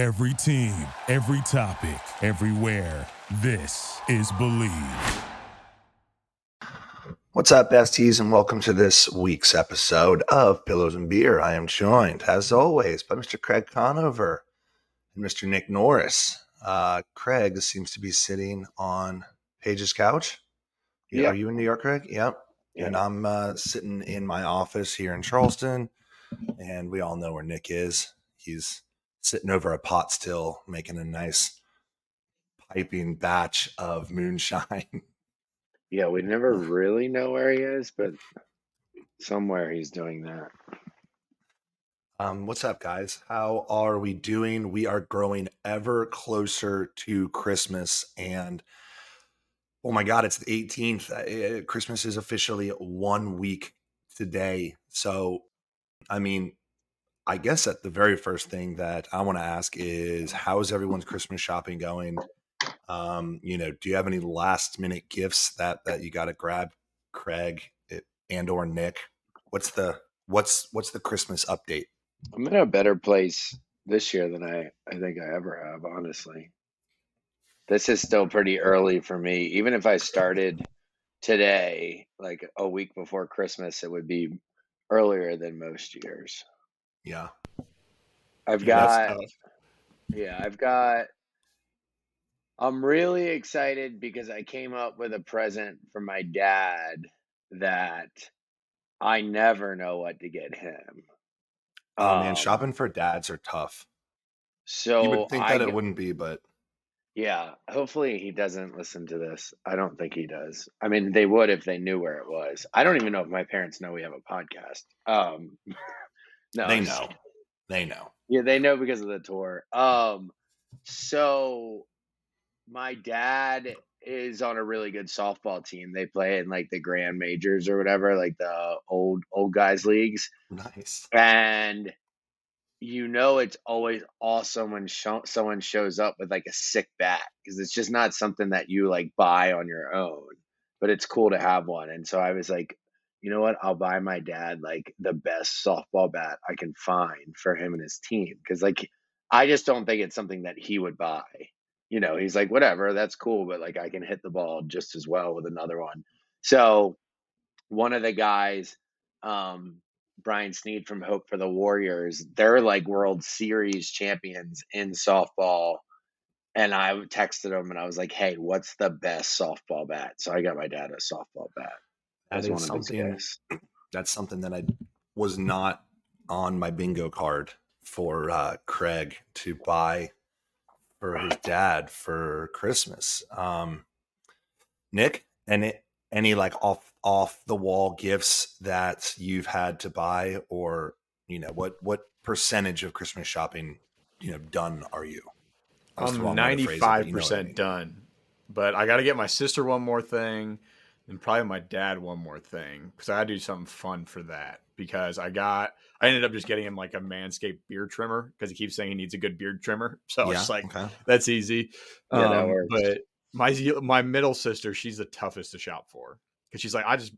Every team, every topic, everywhere. This is Believe. What's up, besties, and welcome to this week's episode of Pillows and Beer. I am joined, as always, by Mr. Craig Conover and Mr. Nick Norris. Uh, Craig seems to be sitting on Paige's couch. Yeah. Yeah. Are you in New York, Craig? Yep. Yeah. And I'm uh, sitting in my office here in Charleston, and we all know where Nick is. He's sitting over a pot still, making a nice piping batch of moonshine. Yeah, we never really know where he is, but somewhere he's doing that. Um, what's up, guys? How are we doing? We are growing ever closer to Christmas, and oh my God, it's the 18th. Uh, Christmas is officially one week today. So, I mean, I guess that the very first thing that I want to ask is how is everyone's Christmas shopping going? Um, you know, do you have any last minute gifts that that you got to grab, Craig and or Nick? What's the what's what's the Christmas update? I'm in a better place this year than I, I think I ever have, honestly. This is still pretty early for me. Even if I started today, like a week before Christmas, it would be earlier than most years. Yeah. I've got, yeah, I've got, I'm really excited because I came up with a present for my dad that I never know what to get him. Oh man, Um, shopping for dads are tough. so You would think I that it wouldn't be, but Yeah, hopefully he doesn't listen to this. I don't think he does. I mean, they would if they knew where it was. I don't even know if my parents know we have a podcast. Um, no, they know. They know. Yeah, they know because of the tour. Um, so my dad is on a really good softball team. They play in like the grand majors or whatever, like the old old guys leagues. Nice. And you know it's always awesome when sho- someone shows up with like a sick bat because it's just not something that you like buy on your own but it's cool to have one and so i was like you know what i'll buy my dad like the best softball bat i can find for him and his team because like i just don't think it's something that he would buy you know he's like whatever that's cool but like i can hit the ball just as well with another one so one of the guys um Brian Sneed from Hope for the Warriors, they're like World Series champions in softball. And I texted him and I was like, hey, what's the best softball bat? So I got my dad a softball bat That as is one of his something that's something that I was not on my bingo card for uh Craig to buy for his dad for Christmas. Um Nick, any any like off off the wall gifts that you've had to buy or you know what what percentage of Christmas shopping you know done are you? That's the I'm wrong way to ninety phrase it, but five you know what I percent done, but I got to get my sister one more thing, and probably my dad one more thing because I got to do something fun for that. Because I got, I ended up just getting him like a Manscaped beard trimmer because he keeps saying he needs a good beard trimmer. So I was just like, okay. that's easy. Yeah, Um, works. But my my middle sister, she's the toughest to shop for because she's like, I just,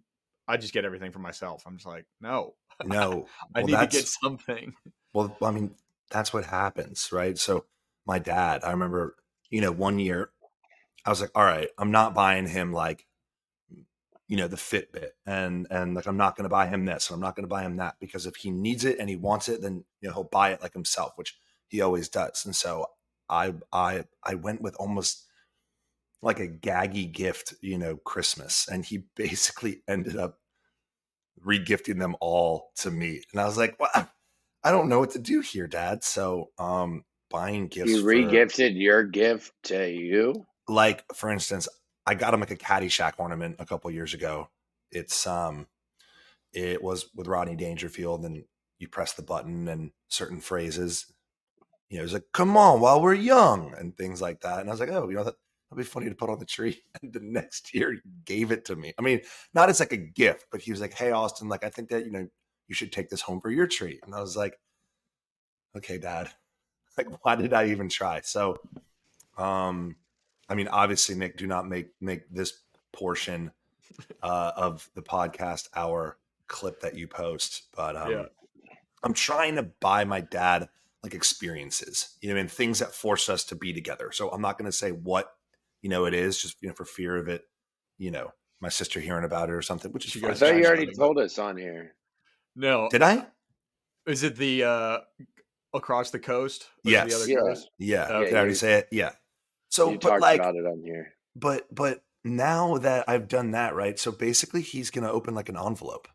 I just get everything for myself. I'm just like, no, No. I well, need to get something. Well, I mean, that's what happens, right? So, my dad, I remember, you know, one year I was like, all right, I'm not buying him like, you know, the Fitbit and, and like, I'm not going to buy him this and I'm not going to buy him that because if he needs it and he wants it, then, you know, he'll buy it like himself, which he always does. And so I, I, I went with almost like a gaggy gift, you know, Christmas. And he basically ended up regifting them all to me. And I was like, well, I don't know what to do here, Dad. So, um, buying gifts. You for- regifted your gift to you? like for instance, I got him like a Caddyshack ornament a couple years ago. It's um, it was with Rodney Dangerfield, and you press the button and certain phrases. You know, it's like "Come on, while we're young" and things like that. And I was like, "Oh, you know that that'd be funny to put on the tree." And the next year, he gave it to me. I mean, not as like a gift, but he was like, "Hey, Austen, like I think that you know you should take this home for your tree." And I was like, "Okay, Dad." Like, why did I even try? So, um, I mean, obviously, Nick, do not make make this portion uh, of the podcast our clip that you post. But um, Yeah. I'm trying to buy my dad like experiences, you know, and things that force us to be together. So I'm not going to say what, you know, it is just, you know, for fear of it, you know, my sister hearing about it or something, which is I thought you already fine. told us on here. No, Did I? is it the uh across the coast? Or is it Yes. The other Yeah. coast? Yeah. Okay. Did I already say it? Yeah. So, you but talked like, about it on here. but but now that I've done that, right? So basically, he's gonna open like an envelope,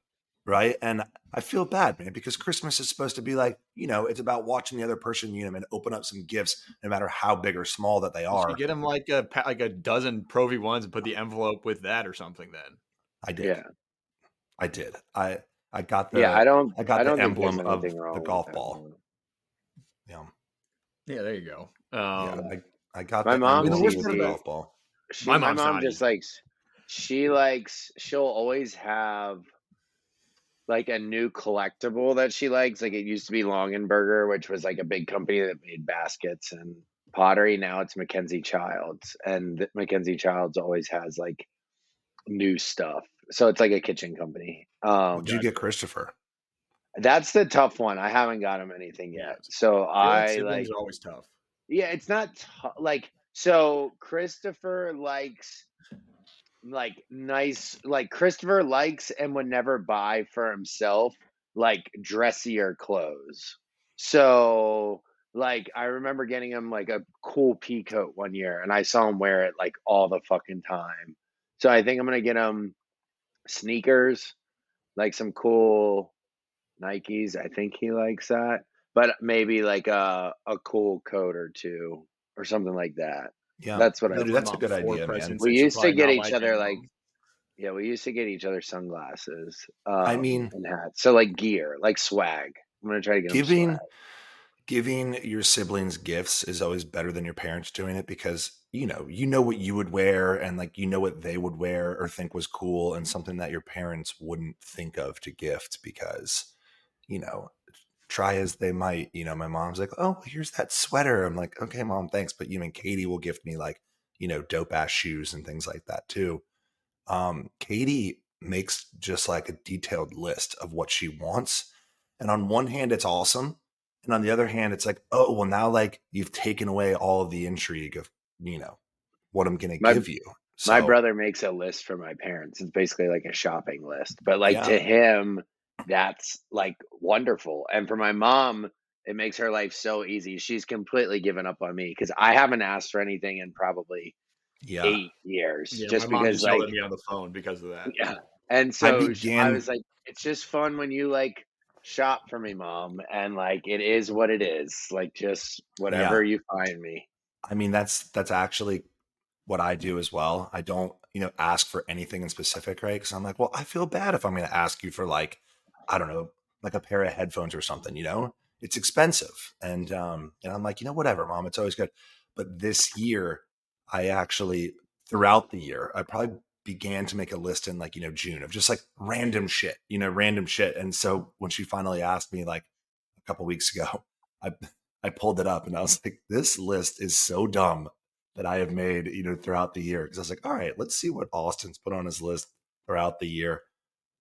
right? And I feel bad, man, because Christmas is supposed to be like, you know, it's about watching the other person, you know, and open up some gifts, no matter how big or small that they are. should get him like a like a dozen Pro V ones and put the envelope with that or something. Then I did. Yeah, I did. I I got the yeah. I don't. I got I the don't think there's emblem of the golf ball. one. yeah, yeah, there you go. yeah, Um, I, I got my the mom sees the the- golf ball. She, My my, mom just either. likes. She likes. She'll always have like a new collectible that she likes. Like it used to be Longaberger, which was like a big company that made baskets and pottery. Now it's Mackenzie Childs, and th- Mackenzie Childs always has like new stuff. So it's like a kitchen company. Um, What'd you get, Christopher? that's the tough one. I haven't got him anything yet. So I feel like I like. always tough. Yeah, it's not t- like so. Christopher likes like nice, like Christopher likes and would never buy for himself like dressier clothes. So, like, I remember getting him like a cool pea coat one year, and I saw him wear it like all the fucking time. So I think I'm gonna get him sneakers, like some cool Nikes. I think he likes that but maybe like a a cool coat or two or something like that. Yeah, That's what I dude, that's a good idea, man. We used to get each other, like- Yeah, we used to get each other sunglasses. Um, I mean- and hats. So like gear, like swag. I'm gonna try to get Giving giving your siblings gifts is always better than your parents doing it because you know you know what you would wear and like you know what they would wear or think was cool and something that your parents wouldn't think of to gift because you know try as they might you know my mom's like oh here's that sweater i'm like okay mom thanks but you and katie will gift me like you know dope ass shoes and things like that too um katie makes just like a detailed list of what she wants and on one hand it's awesome and on the other hand, it's like, oh, well, now like you've taken away all of the intrigue of, you know, what I'm going to give you. My brother makes a list for my parents. It's basically like a shopping list. But like Yeah. to him, that's like wonderful. And for my mom, it makes her life so easy. She's completely given up on me because I haven't asked for anything in probably Yeah. eight years. Yeah, just because like me on the phone because of that. Yeah. And so I began- was like, it's just fun when you like shop for me, mom. And like, it is what it is. Like, just whatever you find me. I mean, that's that's actually what I do as well. I don't, you know, ask for anything in specific, right? Because I'm like, well, I feel bad if I'm going to ask you for like, I don't know, like a pair of headphones or something. You know, it's expensive, and um, and I'm like, you know, whatever, mom, it's always good. But this year, I actually throughout the year, I probably began to make a list in like you know June of just like random shit, you know, random shit. And so when she finally asked me like a couple weeks ago, I I pulled it up and I was like, this list is so dumb that I have made, you know, throughout the year. Cause I was like, all right, let's see what Austen's put on his list throughout the year.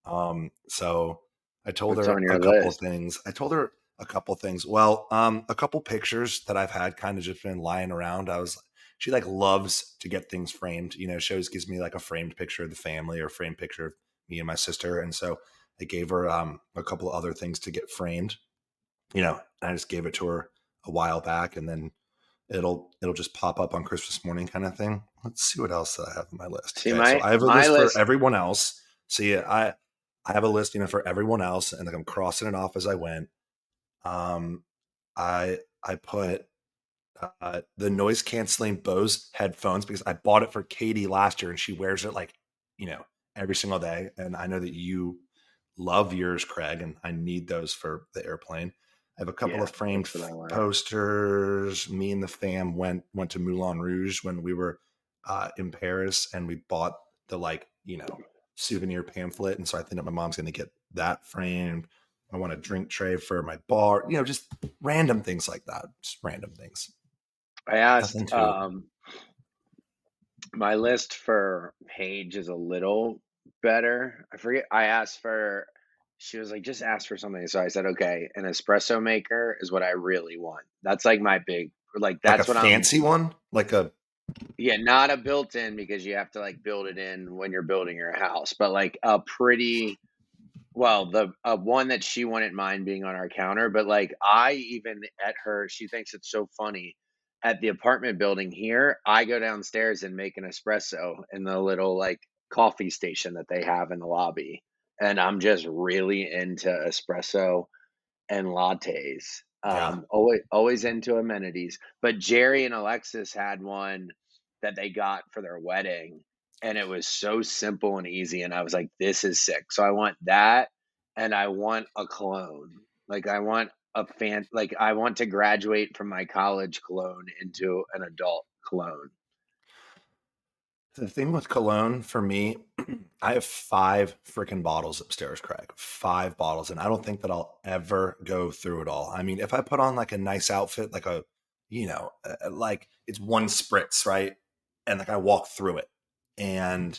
Um, so I told What's her a couple list? things. I told her a couple things. Well, um, a couple pictures that I've had kind of just been lying around. I was she like loves to get things framed. You know, she always gives me like a framed picture of the family or framed picture of me and my sister. And so I gave her um a couple other things to get framed. You know, and I just gave it to her a while back and then it'll it'll just pop up on Christmas morning kind of thing. Let's see what else I have on my list. See, Okay, my- so I have a list, list- for everyone else. See, I I have a list, you know, for everyone else, and like I'm crossing it off as I went. Um, I I put uh, the noise canceling Bose headphones because I bought it for Katie last year, and she wears it like you know every single day, and I know that you love yours, Craig, and I need those for the airplane. I have a couple Yeah, of framed that's what I want. posters. Me and the fam went went to Moulin Rouge when we were uh, in Paris, and we bought the like you know souvenir pamphlet, and so I think that my mom's going to get that framed. I want a drink tray for my bar, you know, just random things like that, just random things. I asked, um, my list for Paige is a little better. I forget. I asked for she was like, just ask for something. So I said, okay, an espresso maker is what I really want. That's like my big, like that's like what fancy I'm, fancy one, like a yeah, not a built-in because you have to like build it in when you're building your house, but like a pretty, well, the one that she wouldn't mind being on our counter. But like I even at her, she thinks it's so funny. At the apartment building here, I go downstairs and make an espresso in the little like coffee station that they have in the lobby and I'm just really into espresso and lattes. Yeah. Um, always always into amenities. But Jerry and Alexis had one that they got for their wedding, and it was so simple and easy. And I was like, "This is sick." So I want that, and I want a cologne. Like I want a fan. Like I want to graduate from my college cologne into an adult cologne. The thing with cologne for me, I have five freaking bottles upstairs, Craig. Five bottles. And I don't think that I'll ever go through it all. I mean, if I put on like a nice outfit, like a, you know, uh, like it's one spritz, right? And like I walk through it. And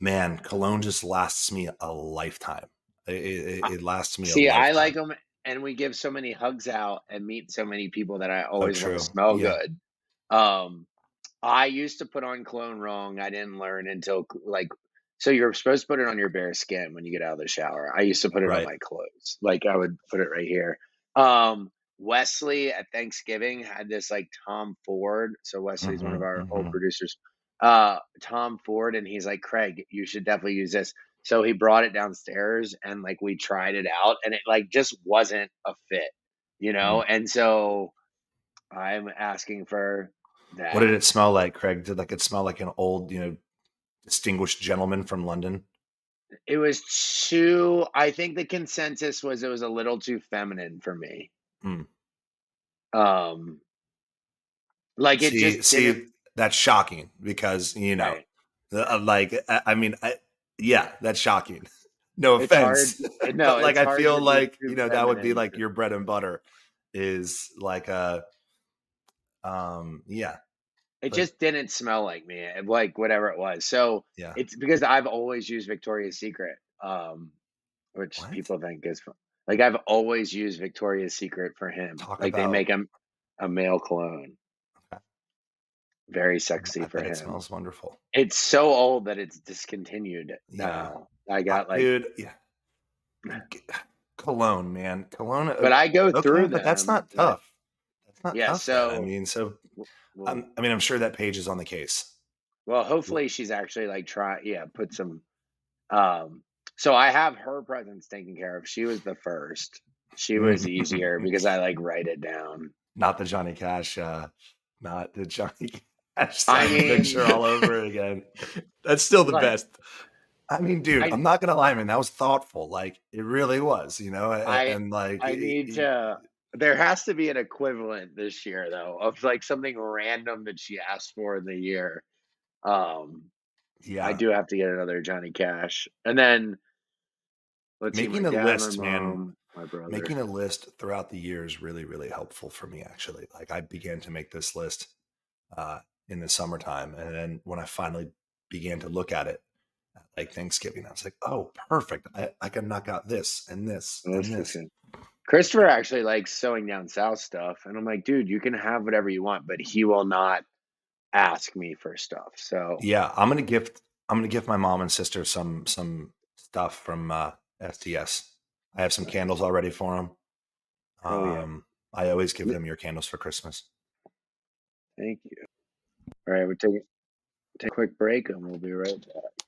man, cologne just lasts me a lifetime. It, it, it lasts me See, a lifetime. I like them, and we give so many hugs out and meet so many people that I always want to smell Yeah. good. Um, I used to put on cologne wrong. I didn't learn until like so you're supposed to put it on your bare skin when you get out of the shower. I used to put it Right. on my clothes. Like I would put it right here. Um Wesley at Thanksgiving had this like Tom Ford. So Wesley's one of our old mhm. producers. Uh Tom Ford and he's like, Craig, you should definitely use this. So he brought it downstairs and like we tried it out and it like just wasn't a fit, you know? Mm-hmm. And so I'm asking for What did it smell like, Craig? Did like it smell like an old, you know, distinguished gentleman from London? It was too. I think the consensus was it was a little too feminine for me. Mm. Um, like it see, just see, that's shocking because you know, Right. uh, like I, I mean, I, yeah, that's shocking. No It's offense, it- no, like I feel like you know that would be like your bread and butter is like a, um, yeah, It but- just didn't smell like me. Like whatever it was. So yeah. it's because I've always used Victoria's Secret, um, which What? people think is like I've always used Victoria's Secret for him. Talk like they make him a male cologne. Okay. Very sexy I for him. it smells wonderful. It's so old that it's discontinued Yeah. now. I got like, dude, yeah, cologne, man, cologne. uh, but I go okay, through but that's not tough. That's not Yeah, tough. man. I mean, so well, I mean, I'm sure that Paige is on the case. well, hopefully she's actually like try, yeah, put some. Um, so I have her presence taken care of. She was the first. She was easier because I like write it down. not the Johnny Cash, uh, not the Johnny Cash I mean- picture all over again. That's still the Like- best. I mean, dude, I- am not gonna lie, man. That was thoughtful. Like it really was, you know. a- I- and like, I need it- to. There has to be an equivalent this year though of like something random that she asked for in the year. Um, Yeah, I do have to get another Johnny Cash, and then let's see, Making my a dad, list, man. mom, my brother. Making a list throughout the year is really, really helpful for me. Actually, like I began to make this list uh, in the summertime, and then when I finally began to look at it, like Thanksgiving, I was like, "Oh, perfect! I, I can knock out this and this and this." Christopher actually likes sewing down south stuff, and I'm like, dude, you can have whatever you want, but he will not ask me for stuff. So Yeah, I'm gonna gift. I'm gonna gift my mom and sister some some stuff from uh, STS. I have some candles already for them. Oh, yeah. Um, I always give them your candles for Christmas. thank you. All right, we'll take take a quick break, and we'll be right back.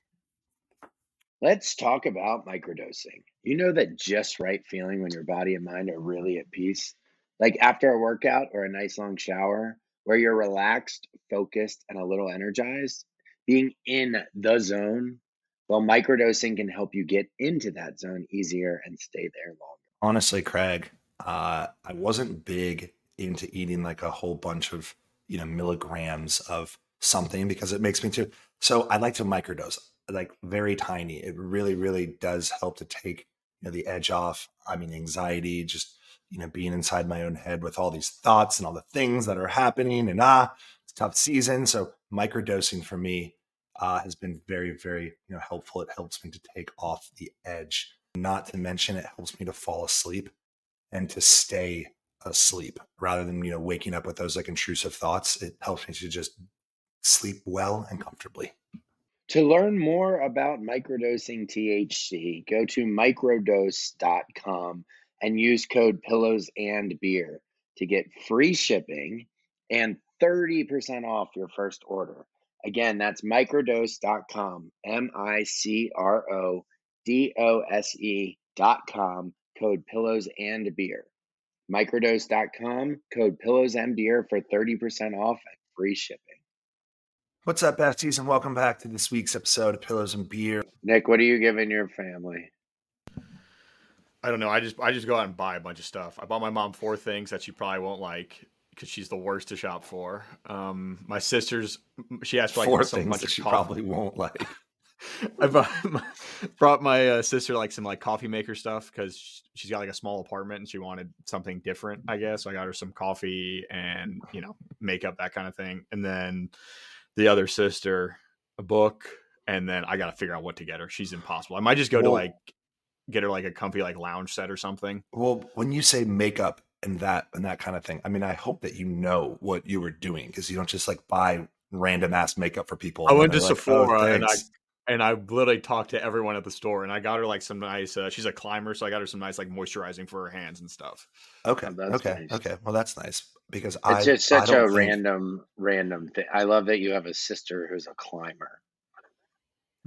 Let's talk about microdosing. You know that just right feeling when your body and mind are really at peace, like after a workout or a nice long shower, where you're relaxed, focused, and a little energized. Being in the zone Well, microdosing can help you get into that zone easier and stay there longer. honestly, Craig, uh, I wasn't big into eating like a whole bunch of you know milligrams of something because it makes me too. So I like to microdose, like very tiny. It really, really does help to take you know the edge off. I mean, anxiety, just you know being inside my own head with all these thoughts and all the things that are happening, and ah, it's tough season. So microdosing for me uh, has been very, very you know helpful. It helps me to take off the edge Not to mention, it helps me to fall asleep and to stay asleep rather than you know waking up with those like intrusive thoughts. It helps me to just sleep well and comfortably. To learn more about microdosing THC, go to microdose.com and use code pillows and beer to get free shipping and 30% off your first order. Again, that's microdose.com, M I C R O D O S E.com, code pillows and beer. Microdose.com, code pillows and beer for 30% off and free shipping. What's up, besties, and welcome back to this week's episode of Pillows and Beer. Nick, what are you giving your family? I don't know. I just I just go out and buy a bunch of stuff. I bought my mom four things that she probably won't like because she's the worst to shop for. Um, my sister's she asked for like Four some things bunch that of she coffee. probably won't like. I bought, brought my uh, sister like some like coffee maker stuff because she's got like a small apartment and she wanted something different. I guess so I got her some coffee and you know makeup that kind of thing, and then the other sister a book, and then I got to figure out what to get her. She's impossible. I might just go to like get her like a comfy like lounge set or something. Well, when you say makeup and that and that kind of thing, I mean, I hope that you know what you were doing because you don't just like buy random ass makeup for people. I went to like, "Oh, Sephora and I thanks." And I literally talked to everyone at the store and I got her like some nice. Uh, she's a climber, so I got her some nice like moisturizing for her hands and stuff. Okay, Oh, that's okay, nice. okay. Well, that's nice because I It's just such a don't think- random, random thing. I love that you have a sister who's a climber.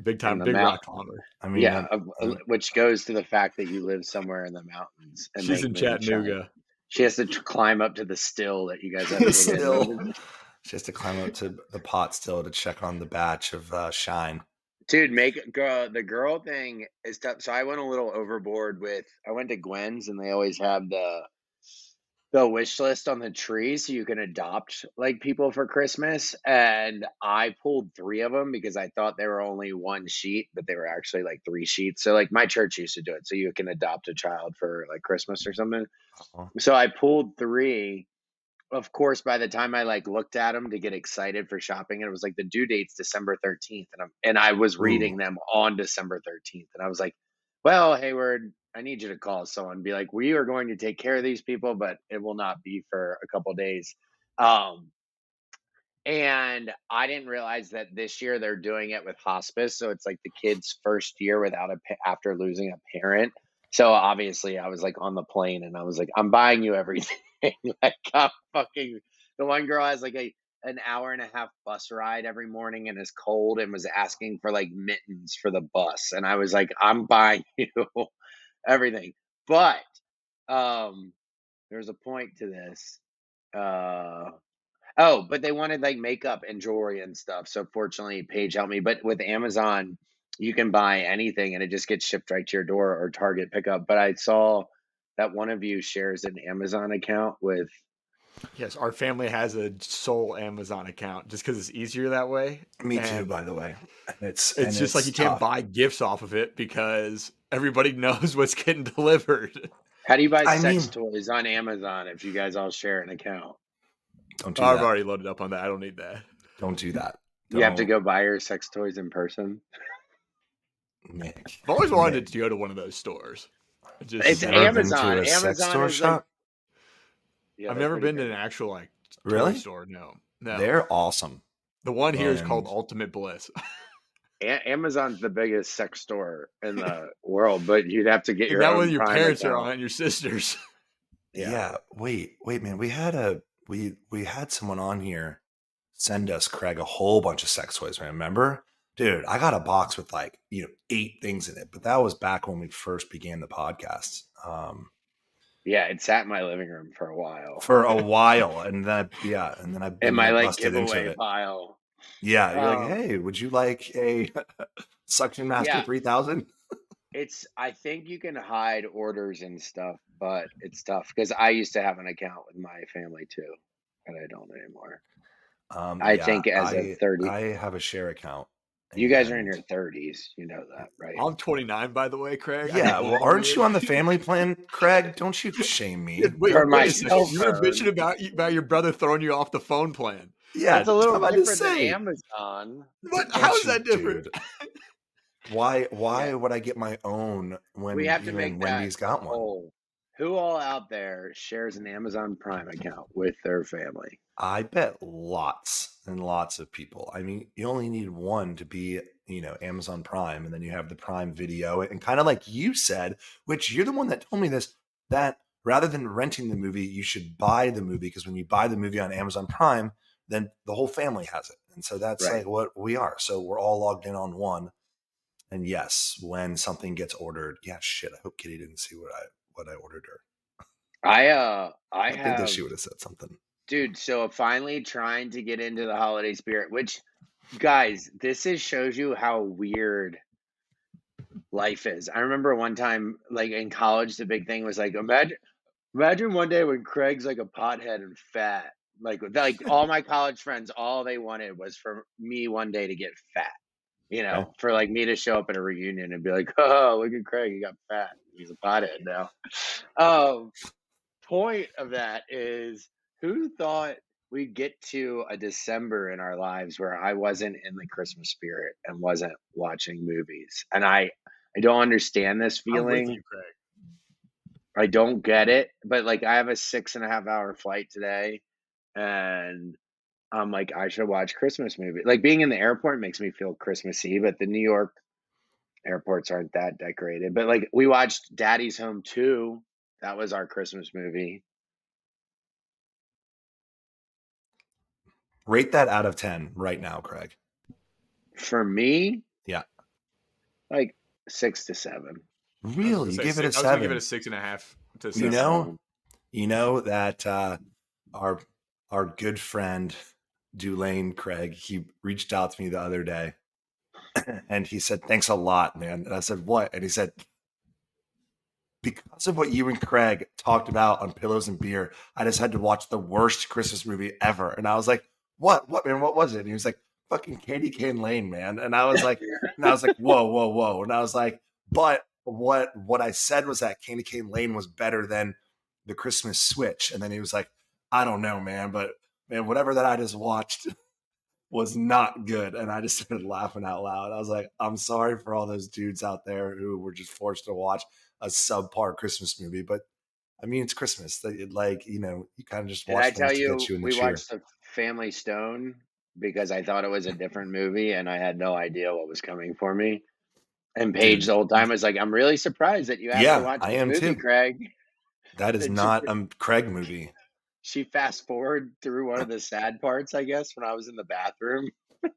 Big time, big mount- rock climber. I mean, yeah, uh, uh, uh, which goes to the fact that you live somewhere in the mountains. And She's in. Chattanooga. She has to tr- climb up to the still that you guys have. Still. she has to climb up to the pot still to check on the batch of uh, shine. Dude, make girl the girl thing is tough. So I went a little overboard with. I went to Gwen's, and they always have the the wish list on the tree, so you can adopt like people for Christmas. And I pulled three of them because I thought they were only one sheet, but they were actually like three sheets. So like my church used to do it, so you can adopt a child for like Christmas or something. Oh. So I pulled three. Of course, by the time I like looked at them to get excited for shopping, and it was like the due date's December thirteenth, and I'm and I was reading them on December thirteenth, and I was like, "Well, Hayward, I need you to call someone, and be like, we are going to take care of these people, but it will not be for a couple days." Um, and I didn't realize that this year they're doing it with hospice, so it's like the kid's first year without a after losing a parent. So obviously, I was like on the plane, and I was like, "I'm buying you everything." like, I'm fucking. The one girl has like a an hour and a half bus ride every morning and is cold and was asking for like mittens for the bus, and I was like, "I'm buying you everything." But um, there's a point to this. Uh, oh, but they wanted like makeup and jewelry and stuff. So fortunately, Paige helped me. But with Amazon, you can buy anything and it just gets shipped right to your door or Target pickup. But I saw that one of you shares an Amazon account with. Yes, our family has a sole Amazon account just because it's easier that way. Me too, by the way. And it's It's and just like you can't buy gifts off of it because everybody knows what's getting delivered. How do you buy I sex mean- toys on Amazon if you guys all share an account? Don't do I've that. already loaded up on that. I don't need that. Don't do that. You have to go buy your sex toys in person. Nick. I've always wanted Nick. to go to one of those stores. It Just, It's Never been Amazon. to a sex Amazon store is like- shop. Yeah, I've never pretty been to an actual like toy Really? store. No, no. They're awesome. the one here is called Ultimate Bliss. A- Amazon's the biggest sex store in the world, but you'd have to get your that own one your Prime parents are on, and your sisters. Yeah. Yeah. Wait, wait, man. We had a we we had someone on here send us Craig a whole bunch of sex toys. Remember, dude? I got a box with like you know eight things in it, but that was back when we first began the podcast. Um, Yeah, it sat in my living room for a while. for a while, and then I, yeah, and then I in my like busted into giveaway it. pile. Yeah, you're Um, like, hey, would you like a suction master Yeah. three thousand? It's I think you can hide orders and stuff, but it's tough because I used to have an account with my family too, but I don't anymore. Um, I think as a I- 30 I have a share account. You guys are in your thirties, you know that, right? I'm 29, by the way, Craig. Yeah, well, aren't you on the family plan, Craig? Don't you shame me. Wait, For wait my a second. You were phone. bitching about about your brother throwing you off the phone plan. Yeah, That's a little I'm to different than. Amazon. What? How is that different? dude. why why would I get my own when we have to even make Wendy's that got one? Who all out there shares an Amazon Prime account with their family? I bet lots and lots of people. I mean, you only need one to be, you know, Amazon Prime, and then you have the Prime Video, and kind of like you said, which you're the one that told me this, that rather than renting the movie, you should buy the movie because when you buy the movie on Amazon Prime, then the whole family has it, and so that's Right. like what we are. So we're all logged in on one. And yes, when something gets ordered, yeah, shit. I hope Kitty didn't see what I what I ordered her. I uh I I think that she would have said something. dude, so finally trying to get into the holiday spirit, which guys, this is shows you how weird life is. I remember one time like in college the big thing was like imagine imagine one day when Craig's like a pothead and fat. Like like all my college friends all they wanted was for me one day to get fat. You know, Right. for like me to show up at a reunion and be like, "Oh, look at Craig, he got fat. He's a pothead now." Um point of that is who thought we'd get to a December in our lives where I wasn't in the Christmas spirit and wasn't watching movies. And I I don't understand this feeling. you. I don't get it. But like I have a six and a half hour flight today and I'm like, I should watch Christmas movie. Like being in the airport makes me feel Christmassy, but the New York airports aren't that decorated. But like we watched Daddy's Home 2. That was our Christmas movie. Rate that out of ten right now, Craig. For me, Yeah. like six to seven. Really, you say give it a six- I was gonna give it a six and a half to You know, you know that uh, our our good friend Dulane Craig, he reached out to me the other day, and he said, "Thanks a lot, man." And I said, "What?" And he said, "Because of what you and Craig talked about on Pillows and Beer, I just had to watch the worst Christmas movie ever." And I was like, "What? What, man? What was it?" And he was like, "Fucking Candy Cane Lane, man." And I was like, and I was like, "Whoa, whoa, whoa!" And I was like, "But what? What I said was that Candy Cane Lane was better than." the Christmas Switch. And then he was like, I don't know, man, but man, whatever that I just watched was not good. And I just started laughing out loud. I was like, I'm sorry for all those dudes out there who were just forced to watch a subpar Christmas movie. But I mean, it's Christmas. Like, you know, you kind of just Did watch I tell you you we cheer. watched the Family Stone because I thought it was a different movie and I had no idea what was coming for me. And Paige the whole time was like, "I'm really surprised that you have Yeah, to watch I am movie, too. Craig." That is not a Craig movie. She fast forward through one of the sad parts, I guess, when I was in the bathroom.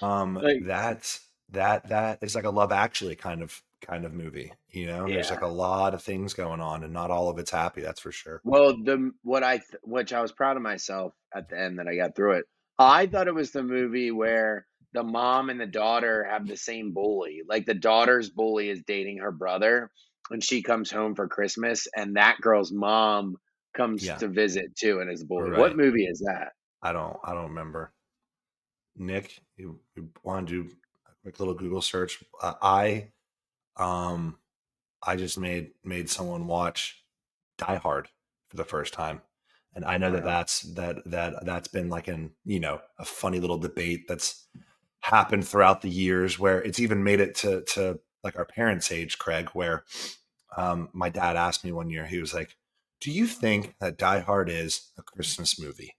Um, Like- that's that that is like a Love Actually kind of kind of movie. You know, there's like a lot of things going on, and not all of it's happy. That's for sure. Well, the what I th- which I was proud of myself at the end that I got through it. I thought it was the movie where the mom and the daughter have the same bully. Like the daughter's bully is dating her brother, and she comes home for Christmas, and that girl's mom comes Yeah. to visit too, and is bully. Right. What movie is that? I don't I don't remember. Nick, you, you want to do a quick little Google search? Uh, I um I just made made someone watch Die Hard for the first time. And I know that that's that that that's been like an, you know, a funny little debate that's happened throughout the years where it's even made it to to like our parents' age, Craig, where um my dad asked me one year, he was like, Do you think that Die Hard is a Christmas movie?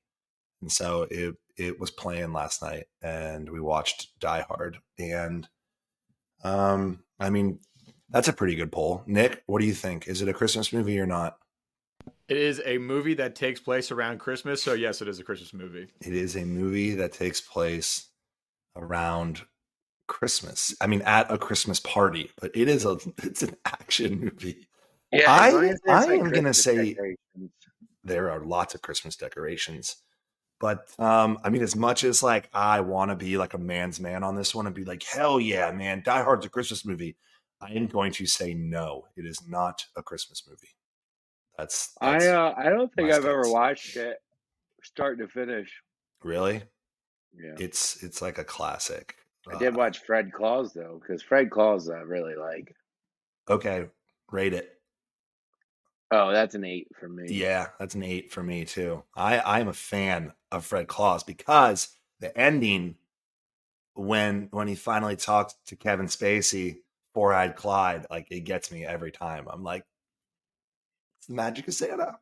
And so it it was playing last night and we watched Die Hard. And um I mean that's a pretty good poll. Nick, what do you think? Is it a Christmas movie or not? It is a movie that takes place around Christmas, so yes, it is a Christmas movie. It is a movie that takes place around Christmas. I mean at a Christmas party, but it is a it's an action movie. Yeah, I- I am gonna say- there are lots of Christmas decorations. But um, I mean, as much as like I want to be like a man's man on this one and be like, hell yeah, man, Die Hard's a Christmas movie. I am going to say no, it is not a Christmas movie. That's, that's I uh, I don't think I've ever watched it start to finish. really Yeah. it's it's like a classic. I did Uh, watch Fred Claus though, because Fred Claus I really like. Okay, rate it. Oh, that's an eight for me. Yeah, that's an eight for me too. I I am a fan of Fred Claus because the ending when when he finally talks to Kevin Spacey, Four Eyed Clyde, like it gets me every time. I'm like, it's the magic of Santa.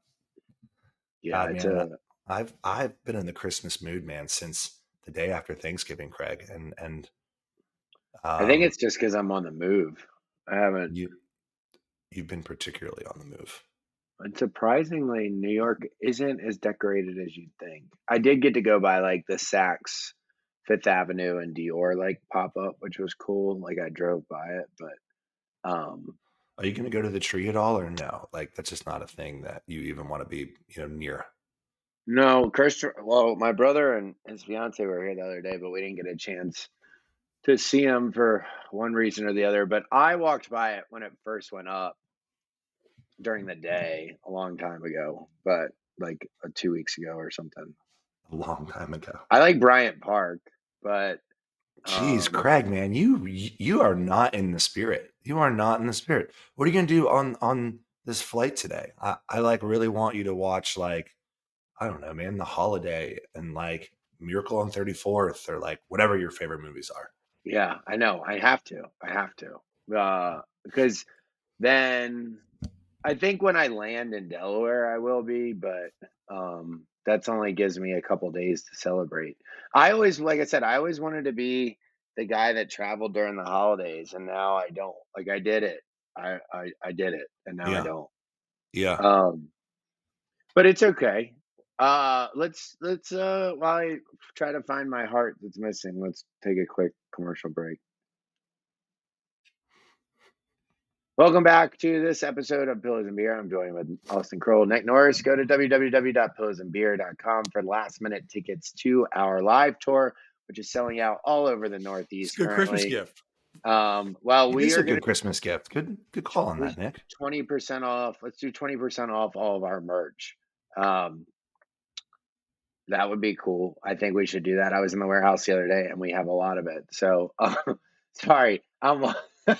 Yeah, God, man, a... I've I've been in the Christmas mood, man, since the day after Thanksgiving, Craig, and and I think um, it's just because I'm on the move. I haven't. you you've been particularly on the move. And surprisingly, New York isn't as decorated as you'd think. I did get to go by like the Saks Fifth Avenue and Dior like pop up, which was cool. Like I drove by it, but um Are you going to go to the tree at all, or no? Like that's just not a thing that you even want to be, you know, near. no, Christopher. Well, my brother and his fiance were here the other day, but we didn't get a chance to see him for one reason or the other. But I walked by it when it first went up during the day a long time ago, but like uh, two weeks ago or something. A long time ago. I like Bryant Park, but Jeez, um, Craig, man, you you are not in the spirit. You are not in the spirit. What are you gonna do on on this flight today? I, I like really want you to watch like I don't know, man, The Holiday and like Miracle on Thirty Fourth or like whatever your favorite movies are. Yeah, I know. I have to. I have to. Uh, because then I think when I land in Delaware, I will be, but um, that's only gives me a couple days to celebrate. I always, like I said, I always wanted to be the guy that traveled during the holidays, and now I don't. Like I did it. I I, I did it, and now Yeah. I don't. Yeah. Um, but it's okay. Uh, let's let's uh, while I try to find my heart that's missing, let's take a quick commercial break. Welcome back to this episode of Pillows and Beer. I'm joined with Austen Kroll, Nick Norris. Go to www.pillowsandbeer.com for last minute tickets to our live tour, which is selling out all over the It's Northeast a good Christmas gift. Um, well, It we is are a going good Christmas gift. Good good call on that, Nick. twenty percent off. Let's do twenty percent off all of our merch. Um, that would be cool. I think we should do that. I was in the warehouse the other day, and we have a lot of it. So, uh, sorry, I'm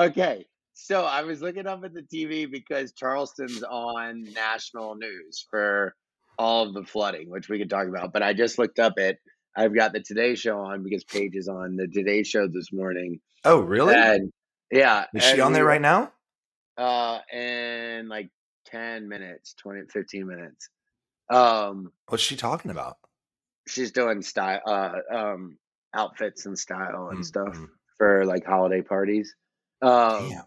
okay. So I was looking up at the TV because Charleston's on national news for all of the flooding, which we could talk about. But I just looked up it. I've got the Today Show on because Paige is on the Today Show this morning, Oh, really? and yeah, is she on we there right now? uh, in like 10 minutes, 20, 15 minutes. Um, What's she talking about? she's doing style, uh, um, outfits and style and Mm, stuff for like holiday parties. Um, Damn.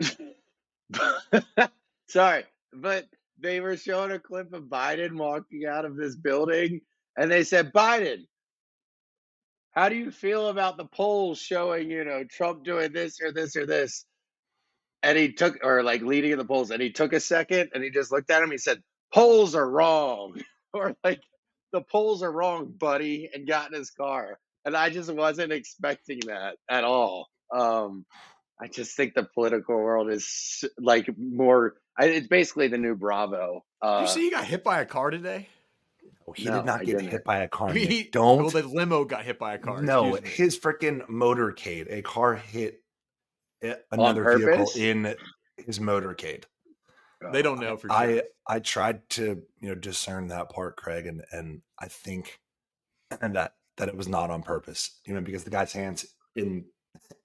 sorry, but they were showing a clip of Biden walking out of this building and they said, Biden, how do you feel about the polls showing, you know, Trump doing this or this or this? And he took, or like leading in the polls, and he took a second and he just looked at him. He said, Polls are wrong. or like, the polls are wrong, buddy, and got in his car. And I just wasn't expecting that at all. Um, I just think the political world is like more. I, it's basically the new Bravo. Did Uh, you see he got hit by a car today? Oh, he no, did not I get didn't. hit by a car. I mean, he, Don't. Well, the limo got hit by a car. no, his freaking motorcade. A car hit another vehicle in his motorcade. They don't know for sure. I I tried to you know discern that part, Craig, and and I think and that that it was not on purpose. You know, because the guy's hands in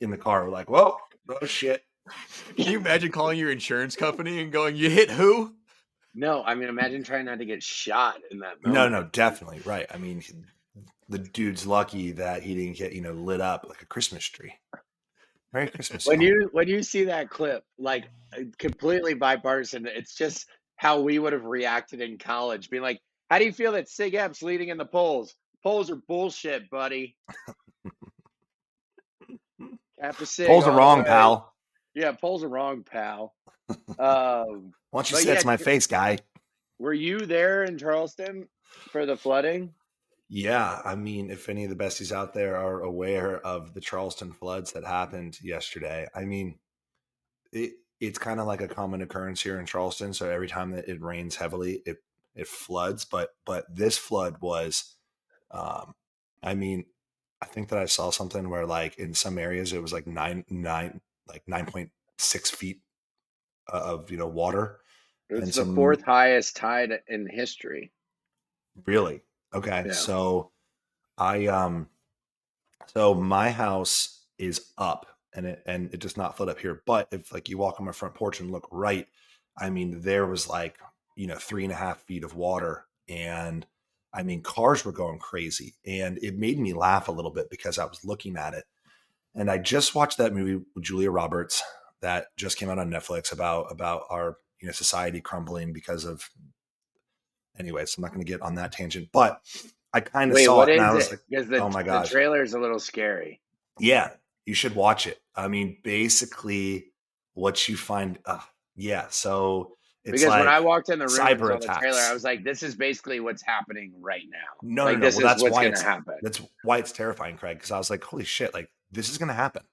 in the car were like, "Whoa, oh shit." Can you imagine calling your insurance company and going, "You hit who?" no, I mean, imagine trying not to get shot in that. No, Moment. no, definitely right. I mean, the dude's lucky that he didn't get you know lit up like a Christmas tree. Merry Christmas. When y'all. when you see that clip, like uh, completely bipartisan, it's just how we would have reacted in college, being like, "How do you feel that Sig Ep's leading in the polls? Polls are bullshit, buddy." After Sig, polls are wrong, pal. Yeah, polls are wrong, pal. Um, Why don't you say yeah, to my face, guy? were you there in Charleston for the flooding? Yeah, I mean, if any of the besties out there are aware of the Charleston floods that happened yesterday, I mean, it it's kind of like a common occurrence here in Charleston. So every time that it rains heavily, it it floods. But but this flood was, um, I mean, I think that I saw something where like in some areas it was like nine nine like nine point six feet of you know water. It was And the some- fourth highest tide in history. Really? Okay. Yeah. So I um So my house is up and it and it does not flood up here. But if like you walk on my front porch and look right, I mean there was like, you know, three and a half feet of water. And I mean cars were going crazy. And it made me laugh a little bit because I was looking at it. And I just watched that movie with Julia Roberts that just came out on Netflix about about our you know society crumbling because of anyways, I'm not gonna get on that tangent. But I kind of saw it and I was it? like, the, oh my gosh. the trailer is a little scary. yeah, you should watch it. I mean, basically, what you find, uh, yeah. So it's because like when I walked in the room and saw the trailer. I was like, "This is basically what's happening right now. No, like no, no. this Well, is that's what's why going to it's happen." that's why it's terrifying, Craig. Because I was like, holy shit, like this is gonna happen,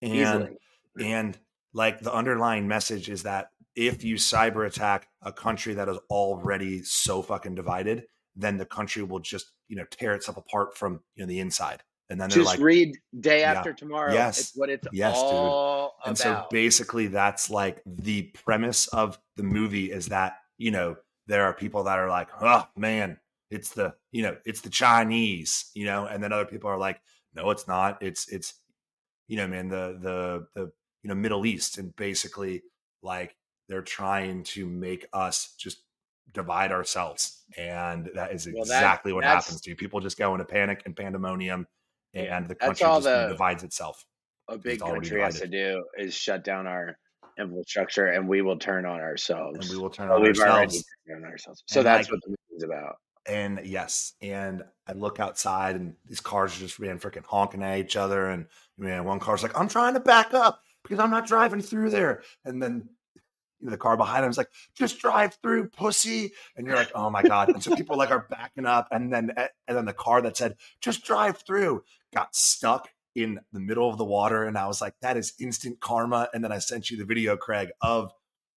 and Easily. and like the underlying message is that if you cyber attack a country that is already so fucking divided, then the country will just you know tear itself apart from you know the inside, and then they're Just like, read day Yeah. after tomorrow. Yes. It's what it's Yes, dude. all and so basically that's like the premise of the movie is that you know there are people that are like oh man it's the you know it's the chinese you know and then other people are like no it's not it's it's you know man the the the you know middle east and basically like they're trying to make us just divide ourselves and that is Well, that- exactly what happens to you people just go into panic and pandemonium and the that's country all just the- divides itself a big already country has to do is shut down our infrastructure, and we will turn on ourselves. and we will turn on we've already ourselves turned on ourselves. So And, that's like- what the movie's about. and yes, and I look outside and these cars are just ran freaking honking at each other. And man, one car's like, I'm trying to back up because I'm not driving through there. And then the car behind him is like, just drive through, pussy. And you're like, oh my God. And so people like are backing up. And then eh, and then the car that said, just drive through got stuck in the middle of the water. And I was like, that is instant karma. And then I sent you the video, Craig, of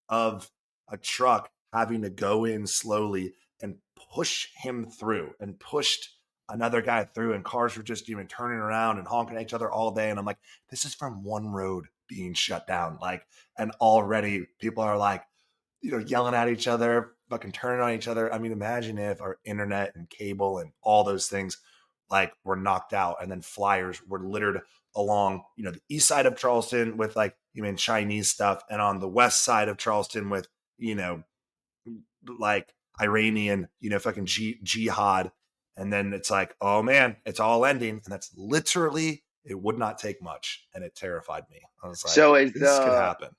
of a truck having to go in slowly and push him through and pushed another guy through and cars were just even turning around and honking at each other all day and i'm like this is from one road being shut down like and already people are like you know yelling at each other fucking turning on each other i mean imagine if our internet and cable and all those things like were knocked out and then flyers were littered along you know the east side of charleston with like you mean chinese stuff and on the west side of charleston with you know like Iranian, you know, fucking jihad. And then it's like, oh man, it's all ending. And that's literally, it would not take much. And it terrified me. I was like, so is this the could happen.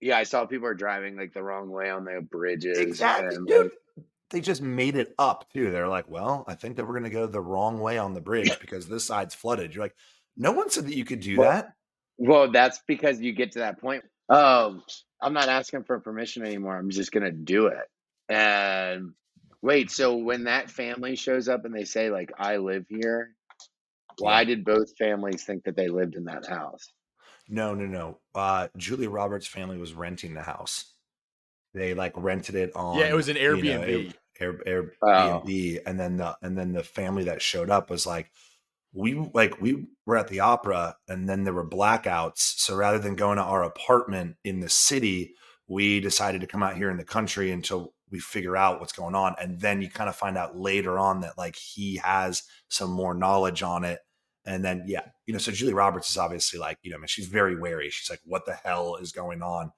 yeah? I saw people are driving like the wrong way on the bridges. Exactly, and, dude. like, They just made it up too. They're like, well, I think that we're going to go the wrong way on the bridge because this side's flooded. You're like, no one said that you could do Well, that. Well, that's because you get to that point. Um, I'm not asking for permission anymore. I'm just gonna do it. And wait, so when that family shows up and they say like I live here, why did both families think that they lived in that house? No, no, no. Uh, Julia Roberts' family was renting the house. They like rented it on. Yeah, it was an you know, Airbnb. Air, Air, Oh. Airbnb, and then the and then the family that showed up was like, we like we were at the opera, and then there were blackouts. So rather than going to our apartment in the city, we decided to come out here in the country until we figure out what's going on, and then you kind of find out later on that like he has some more knowledge on it. And then, yeah, you know, so Julie Roberts is obviously like, you know, I mean, she's very wary. She's like, what the hell is going on?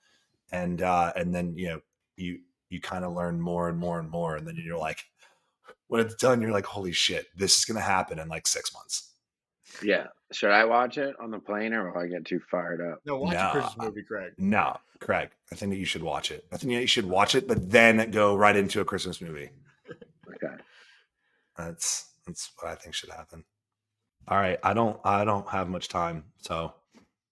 And, uh, and then, you know, you, you kind of learn more and more and more. And then you're like, when it's done, you're like, holy shit, this is going to happen in like six months. Yeah. Should I watch it on the plane or will I get too fired up? No, watch Nah. a Christmas movie, Craig. No, Craig, I think that you should watch it. I think that you should watch it, but then go right into a Christmas movie. Okay. That's, that's what I think should happen. All right. I don't, I don't have much time. So,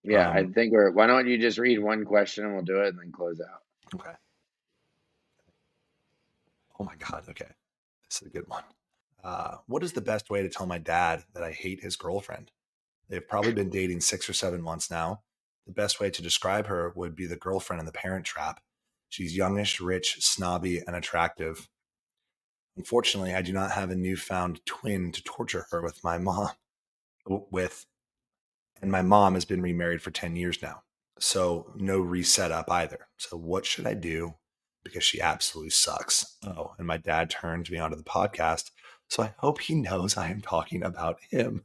Yeah, I Um, think we're why don't you just read one question and we'll do it and then close out. Okay. Oh my God. Okay. This is a good one. Uh, what is the best way to tell my dad that I hate his girlfriend? They've probably been dating six or seven months now. The best way to describe her would be the girlfriend in the parent trap. She's youngish, rich, snobby, and attractive. Unfortunately, I do not have a newfound twin to torture her with my mom. With, and my mom has been remarried for 10 years now. So no reset up either. So what should I do? Because she absolutely sucks. Oh, and my dad turned me onto the podcast. So I hope he knows I am talking about him.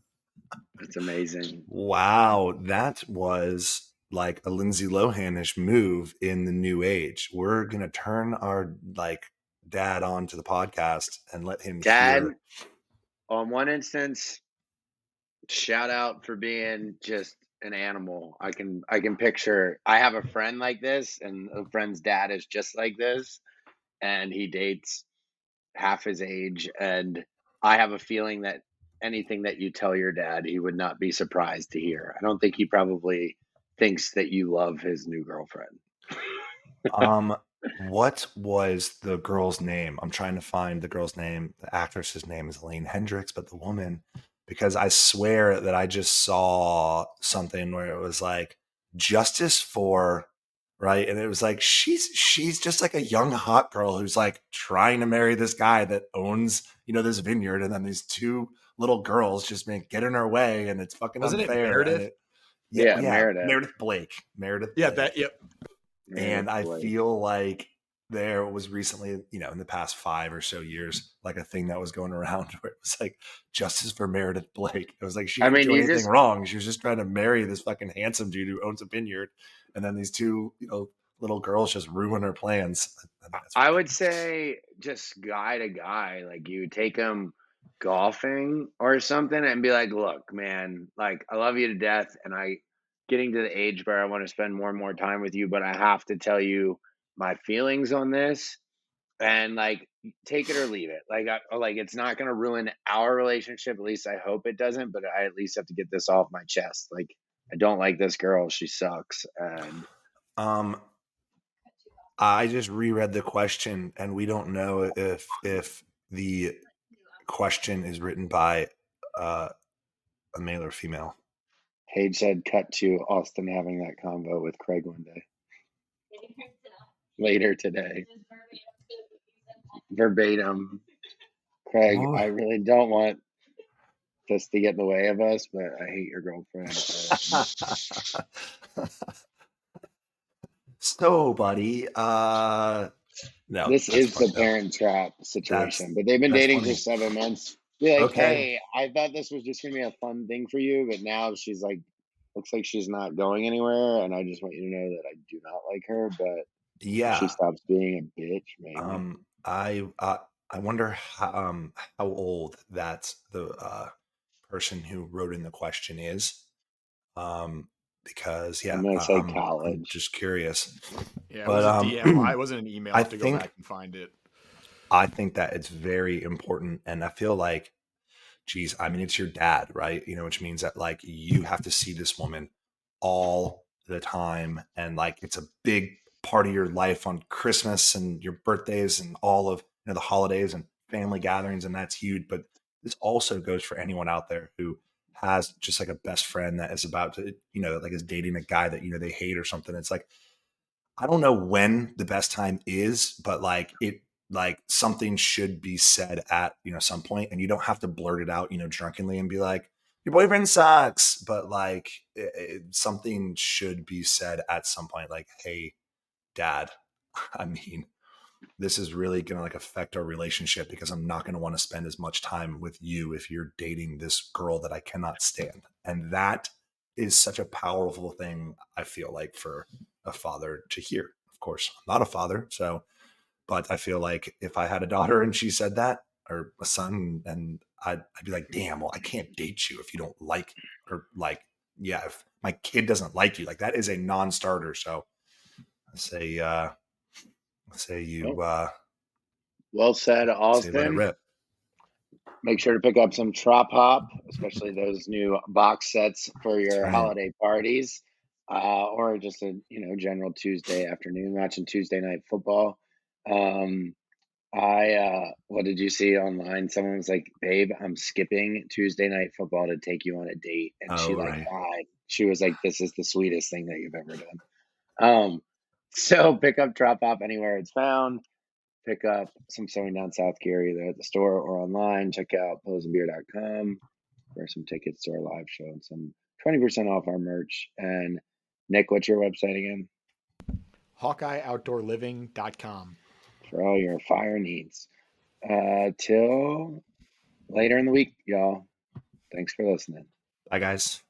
That's amazing. Wow, that was like a Lindsay Lohanish move in the new age. We're gonna turn our like dad on to the podcast and let him Dad, hear. on one instance, shout out for being just an animal. I can I can picture I have a friend like this and a friend's dad is just like this and he dates half his age and I have a feeling that anything that you tell your dad he would not be surprised to hear. I don't think he probably thinks that you love his new girlfriend. um what was the girl's name? I'm trying to find the girl's name. The actress's name is Elaine Hendrix, but the woman, because I swear that I just saw something where it was like justice for right, and it was like she's she's just like a young hot girl who's like trying to marry this guy that owns you know this vineyard, and then these two little girls just make get in her way, and it's fucking Wasn't it unfair. and Meredith? it- Yeah, Meredith. Meredith Blake. Meredith. Yeah, Blake that yep. and I Like, feel like there was recently, you know, in the past five or so years, like a thing that was going around where it was like justice for Meredith Blake. It was like she I didn't mean, do anything just- wrong. She was just trying to marry this fucking handsome dude who owns a vineyard, and then these two, you know, little girls just ruin her plans. I think I what- would say just guy to guy, like you take him golfing or something and be like, look, man, like I love you to death and I getting to the age where I want to spend more and more time with you, but I have to tell you my feelings on this and like take it or leave it. Like I, like it's not going to ruin our relationship, at least I hope it doesn't, but I at least have to get this off my chest. Like I don't like this girl, she sucks and Um, I just reread the question, and we don't know if if the question is written by uh, a male or female. Paige said cut to Austen having that convo with Craig one day. Later today. Verbatim. Craig, Oh. I really don't want this to get in the way of us, but I hate your girlfriend. so, buddy, uh, no, this that's is the parent trap situation. That's- but they've been dating funny. for seven months. Be like, Okay. hey, I thought this was just gonna be a fun thing for you, but now she's like looks like she's not going anywhere, and I just want you to know that I do not like her, but Yeah. she stops being a bitch, man. Um, I uh, I wonder how um how old that the uh person who wrote in the question is. Um, because yeah, I'm gonna I- say I'm- I'm just curious. Yeah, it But, was a um, DM. I wasn't an email. I I have to think- go back and find it. I think that it's very important. And I feel like, geez, I mean, it's your dad, right? You know, which means that like you have to see this woman all the time. And like it's a big part of your life on Christmas and your birthdays and all of you know the holidays and family gatherings. And that's huge. But this also goes for anyone out there who has just like a best friend that is about to, you know, like is dating a guy that, you know, they hate or something. It's like, I don't know when the best time is, but like it like something should be said at you know some point and you don't have to blurt it out you know drunkenly and be like your boyfriend sucks but like it, it- something should be said at some point like hey dad i mean this is really going to like affect our relationship because i'm not going to want to spend as much time with you if you're dating this girl that i cannot stand and that is such a powerful thing i feel like for a father to hear of course i'm not a father so but I feel like if I had a daughter and she said that, or a son, and I'd, I'd be like, damn, well, I can't date you if you don't like, or like, yeah, if my kid doesn't like you, like that is a non-starter. So I say, uh, I say you, uh, well said, Austen. rip. Make sure to pick up some Trop Hop, especially those new box sets for your right. holiday parties, uh, or just a you know general Tuesday afternoon watching Tuesday night football. Um, I uh, what did you see online? Someone was like, "Babe, I'm skipping Tuesday night football to take you on a date," and she Oh, like right. died. She was like, "This is the sweetest thing that you've ever done." Um, so pick up Trop Hop anywhere it's found. Pick up some sewing down South gear either at the store or online. Check out pillowsandbeer.com for some tickets to our live show and some 20% off our merch. And Nick, what's your website again? HawkeyeOutdoorLiving.com. For all your fire needs. Uh, till later in the week, y'all. Thanks for listening. Bye, guys.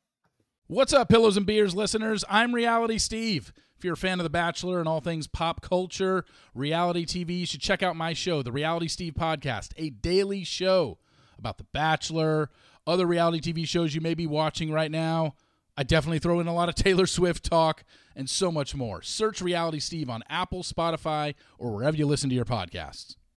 What's up, Pillows and Beers listeners? I'm Reality Steve. If you're a fan of The Bachelor and all things pop culture, reality TV, you should check out my show, The Reality Steve Podcast, a daily show about The Bachelor, other reality TV shows you may be watching right now. I definitely throw in a lot of Taylor Swift talk and so much more. Search Reality Steve on Apple, Spotify, or wherever you listen to your podcasts.